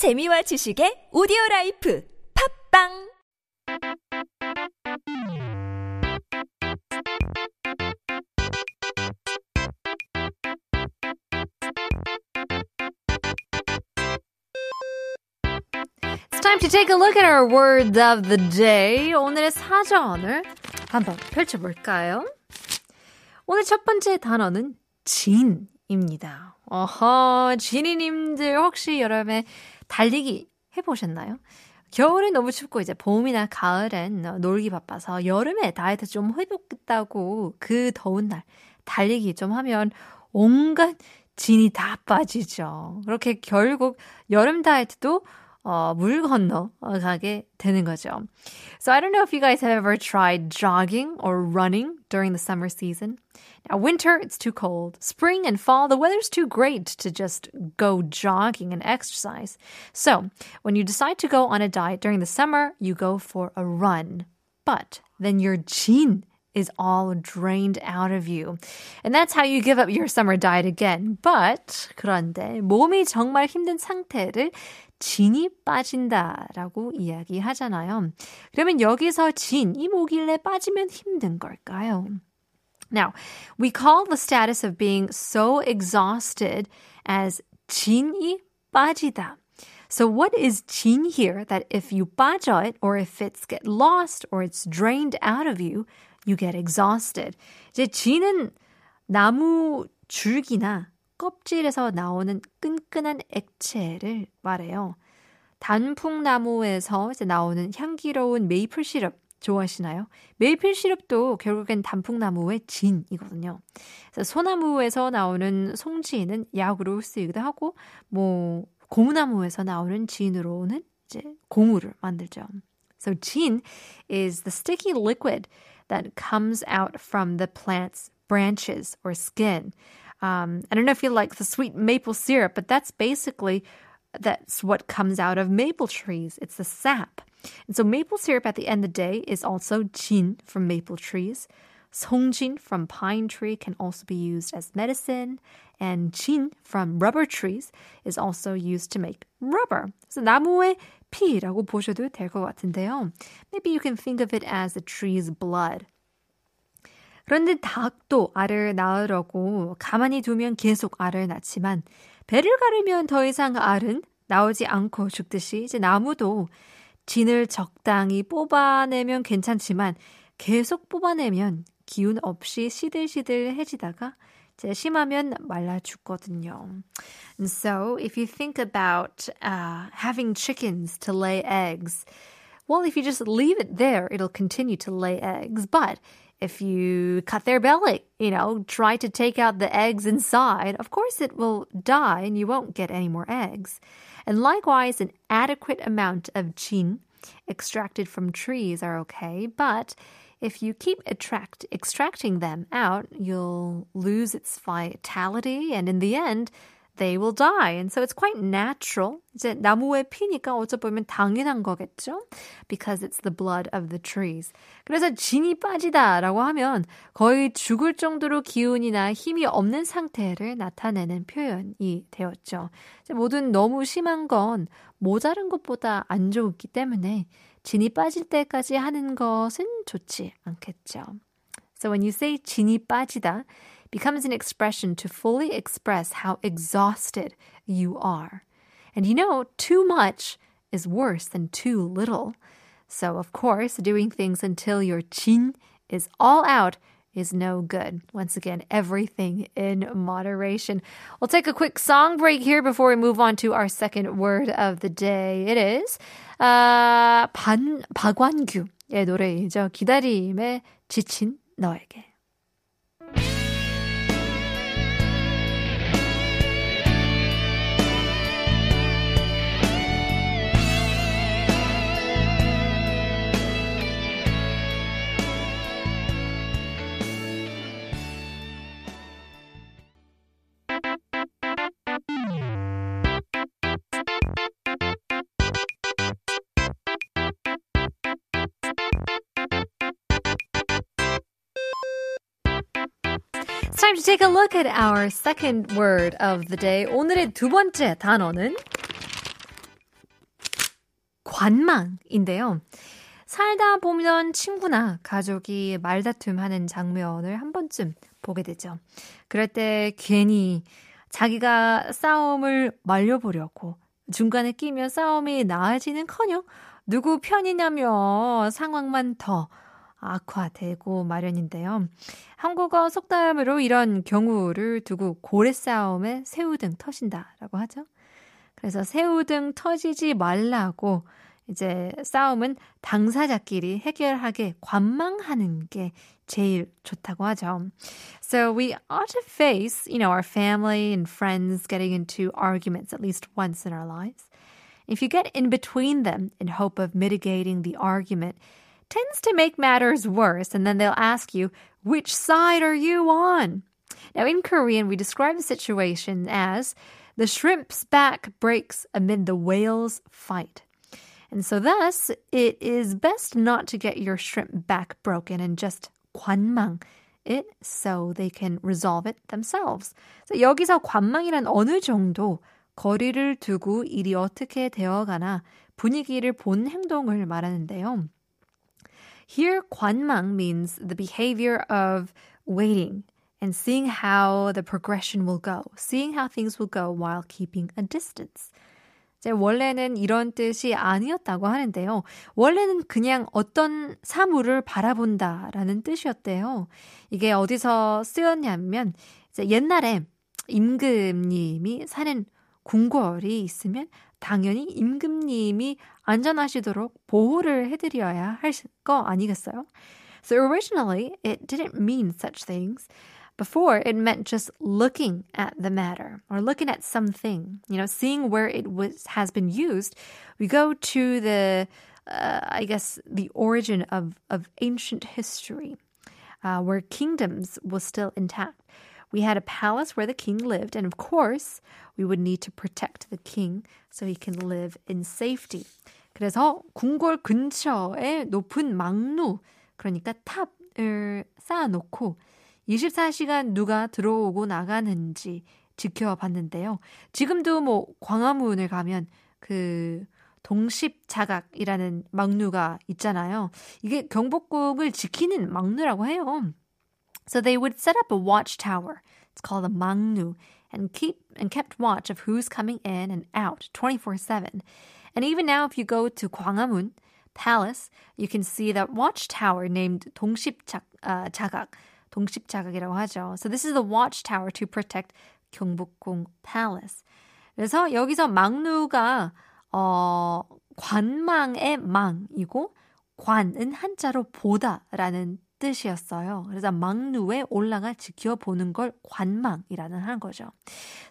재미와 지식의 오디오 라이프 팝빵 It's time to take a look at our word of the day. 오늘의 사전을 한번 펼쳐볼까요? 오늘 첫 번째 단어는 진입니다. 어허, 진이님들 혹시 여름에 달리기 해보셨나요? 겨울엔 너무 춥고 이제 봄이나 가을엔 놀기 바빠서 여름에 다이어트 좀 해보겠다고 그 더운 날 달리기 좀 하면 온갖 진이 다 빠지죠. 그렇게 결국 여름 다이어트도 어, 물 건너 가게 되는 거죠. So I don't know if you guys have ever tried jogging or running during the summer season. Now, winter, it's too cold. Spring and fall, the weather's too great to just go jogging and exercise. So, when you decide to go on a diet during the summer, you go for a run. But then your gene is all drained out of you. And that's how you give up your summer diet again. But, 그런데 몸이 정말 힘든 상태를 진이 빠진다라고 이야기하잖아요. 그러면 여기서 진, 이 뭐길래 빠지면 힘든 걸까요? Now, we call the status of being so exhausted as 진이 빠지다. So what is 진 here that if you 빠져 it or if it's get lost or it's drained out of you, you get exhausted. 이제 진은 나무 줄기나 껍질에서 나오는 끈끈한 액체를 말해요. 단풍나무에서 이제 나오는 향기로운 메이플 시럽 좋아하시나요? 메이플 시럽도 결국엔 단풍나무의 진이거든요. 그래서 소나무에서 나오는 송지는 약으로 쓰이기도 하고, 뭐, 고무나무에서 나오는 진으로는 이제 고무를 만들죠. So gin is the sticky liquid that comes out from the plant's branches or skin. Um, I don't know if you like the sweet maple syrup, but that's basically that's what comes out of maple trees. It's the sap. And so maple syrup at the end of the day is also jin from maple trees. Songjin from pine tree can also be used as medicine, and jin from rubber trees is also used to make rubber. So 나무의 피라고 보셔도 될 것 같은데요. Maybe you can think of it as the tree's blood. 그런데 닭도 알을 낳으려고 가만히 두면 계속 알을 낳지만 배를 가르면 더 이상 알은 나오지 않고 죽듯이 이제 나무도 진을 적당히 뽑아내면 괜찮지만 계속 뽑아내면 기운 없이 시들시들해지다가 이제 심하면 말라 죽거든요. And so if you think about uh, having chickens to lay eggs, well, if you just leave it there, it'll continue to lay eggs. But if you cut their belly, you know, try to take out the eggs inside, of course it will die and you won't get any more eggs. And likewise, an adequate amount of jin extracted from trees are okay, but if you keep attract, extracting them out, you'll lose its vitality and in the end, they will die. And so it's quite natural. 이제 나무의 피니까 어찌 보면 당연한 거겠죠? Because it's the blood of the trees. 그래서 진이 빠지다라고 하면 거의 죽을 정도로 기운이나 힘이 없는 상태를 나타내는 표현이 되었죠. 모든 너무 심한 건 모자른 것보다 안 좋기 때문에 진이 빠질 때까지 하는 것은 좋지 않겠죠. So when you say 진이 빠지다, becomes an expression to fully express how exhausted you are. And you know, too much is worse than too little. So, of course, doing things until your chin is all out is no good. Once again, everything in moderation. We'll take a quick song break here before we move on to our second word of the day. It is uh, 반, 박완규의 노래이죠. 기다림에 지친 너에게. Time to take a look at our second word of the day. 오늘의 두 번째 단어는 관망인데요. 살다 보면 친구나 가족이 말다툼 하는 장면을 한 번쯤 보게 되죠. 그럴 때 괜히 자기가 싸움을 말려보려고 중간에 끼면 싸움이 나아지는 커녕 누구 편이냐며 상황만 더 악화되고 마련인데요. 한국어 속담으로 이런 경우를 두고 고래 싸움에 새우등 터진다라고 하죠. 그래서 새우등 터지지 말라고 이제 싸움은 당사자끼리 해결하게 관망하는 게 제일 좋다고 하죠. So we ought to face, you know, our family and friends getting into arguments at least once in our lives. If you get in between them in hope of mitigating the argument, tends to make matters worse and then they'll ask you, which side are you on? Now in Korean we describe the situation as the shrimp's back breaks amid the whale's fight. And so thus, it is best not to get your shrimp back broken and just 관망 it so they can resolve it themselves. So 여기서 관망이란 어느 정도 거리를 두고 일이 어떻게 되어가나 분위기를 본 행동을 말하는데요. Here, 관망 means the behavior of waiting and seeing how the progression will go, seeing how things will go while keeping a distance. 이제 원래는 이런 뜻이 아니었다고 하는데요. 원래는 그냥 어떤 사물을 바라본다라는 뜻이었대요. 이게 어디서 쓰였냐면 이제 옛날에 임금님이 사는 궁궐이 있으면 당연히 임금님이 안전하시도록 보호를 해드려야 할 거 아니겠어요? So originally it didn't mean such things. Before, it meant just looking at the matter or looking at something, you know, seeing where it was has been used. We go to the, uh, I guess, the origin of of ancient history, uh, where kingdoms was still intact. We had a palace where the king lived, and of course, we would need to protect the king so he can live in safety. 그래서 궁궐 근처에 높은 망루, 그러니까 탑을 쌓아놓고 24시간 누가 들어오고 나가는지 지켜봤는데요. 지금도 뭐 광화문을 가면 그 동십자각이라는 막루가 있잖아요. 이게 경복궁을 지키는 막루라고 해요. So they would set up a watchtower. It's called a mangnu and keep and kept watch of who's coming in and out 24/7. And even now if you go to Gwanghwamun Palace, you can see that watchtower named 동십자각 uh, 동십자각이라고 하죠. So this is the watchtower to protect 경복궁 Palace. 그래서 여기서 망루가 어 관망의 망이고 관은 한자로 보다라는 뜻이었어요. 그래서 망루에 올라가 지켜보는 걸 관망이라는 하는 거죠.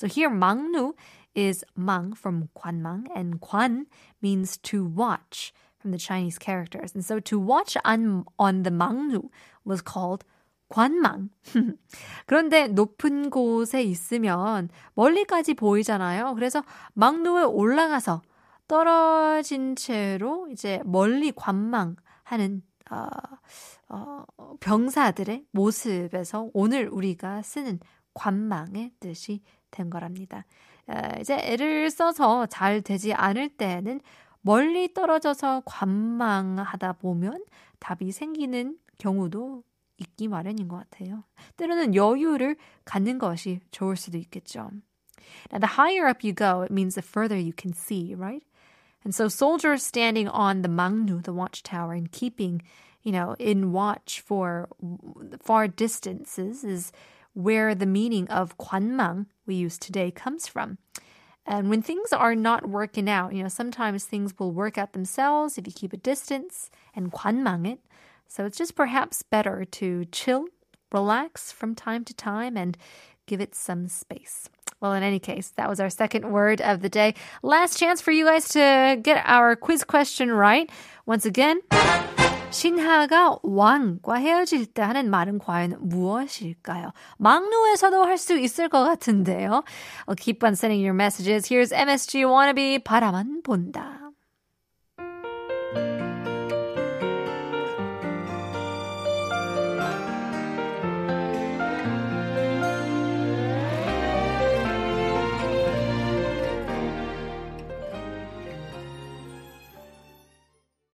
So here 망루 is 망 from 관망 and 관 means to watch from the Chinese characters. And so to watch on, on the 망루 was called 관망. 그런데 높은 곳에 있으면 멀리까지 보이잖아요. 그래서 망루에 올라가서 떨어진 채로 이제 멀리 관망하는 어, 어, 병사들의 모습에서 오늘 우리가 쓰는 관망의 뜻이 된 거랍니다. 어, 이제 애를 써서 잘 되지 않을 때는 멀리 떨어져서 관망하다 보면 답이 생기는 경우도 있기 마련인 것 같아요. 때로는 여유를 갖는 것이 좋을 수도 있겠죠. Now, the higher up you go, it means the further you can see, right? And so soldiers standing on the Mangnu, the watchtower, and keeping, you know, in watch for far distances is where the meaning of 관망 we use today comes from. And when things are not working out, you know, sometimes things will work out themselves if you keep a distance and 관망 it. So it's just perhaps better to chill, relax from time to time, and give it some space. Well, in any case, that was our second word of the day. Last chance for you guys to get our quiz question right. Once again, 신하가 왕과 헤어질 때 하는 말은 과연 무엇일까요? 막루에서도 할 수 있을 것 같은데요. I'll keep on sending your messages. Here's MSG Wannabe 바라만 본다.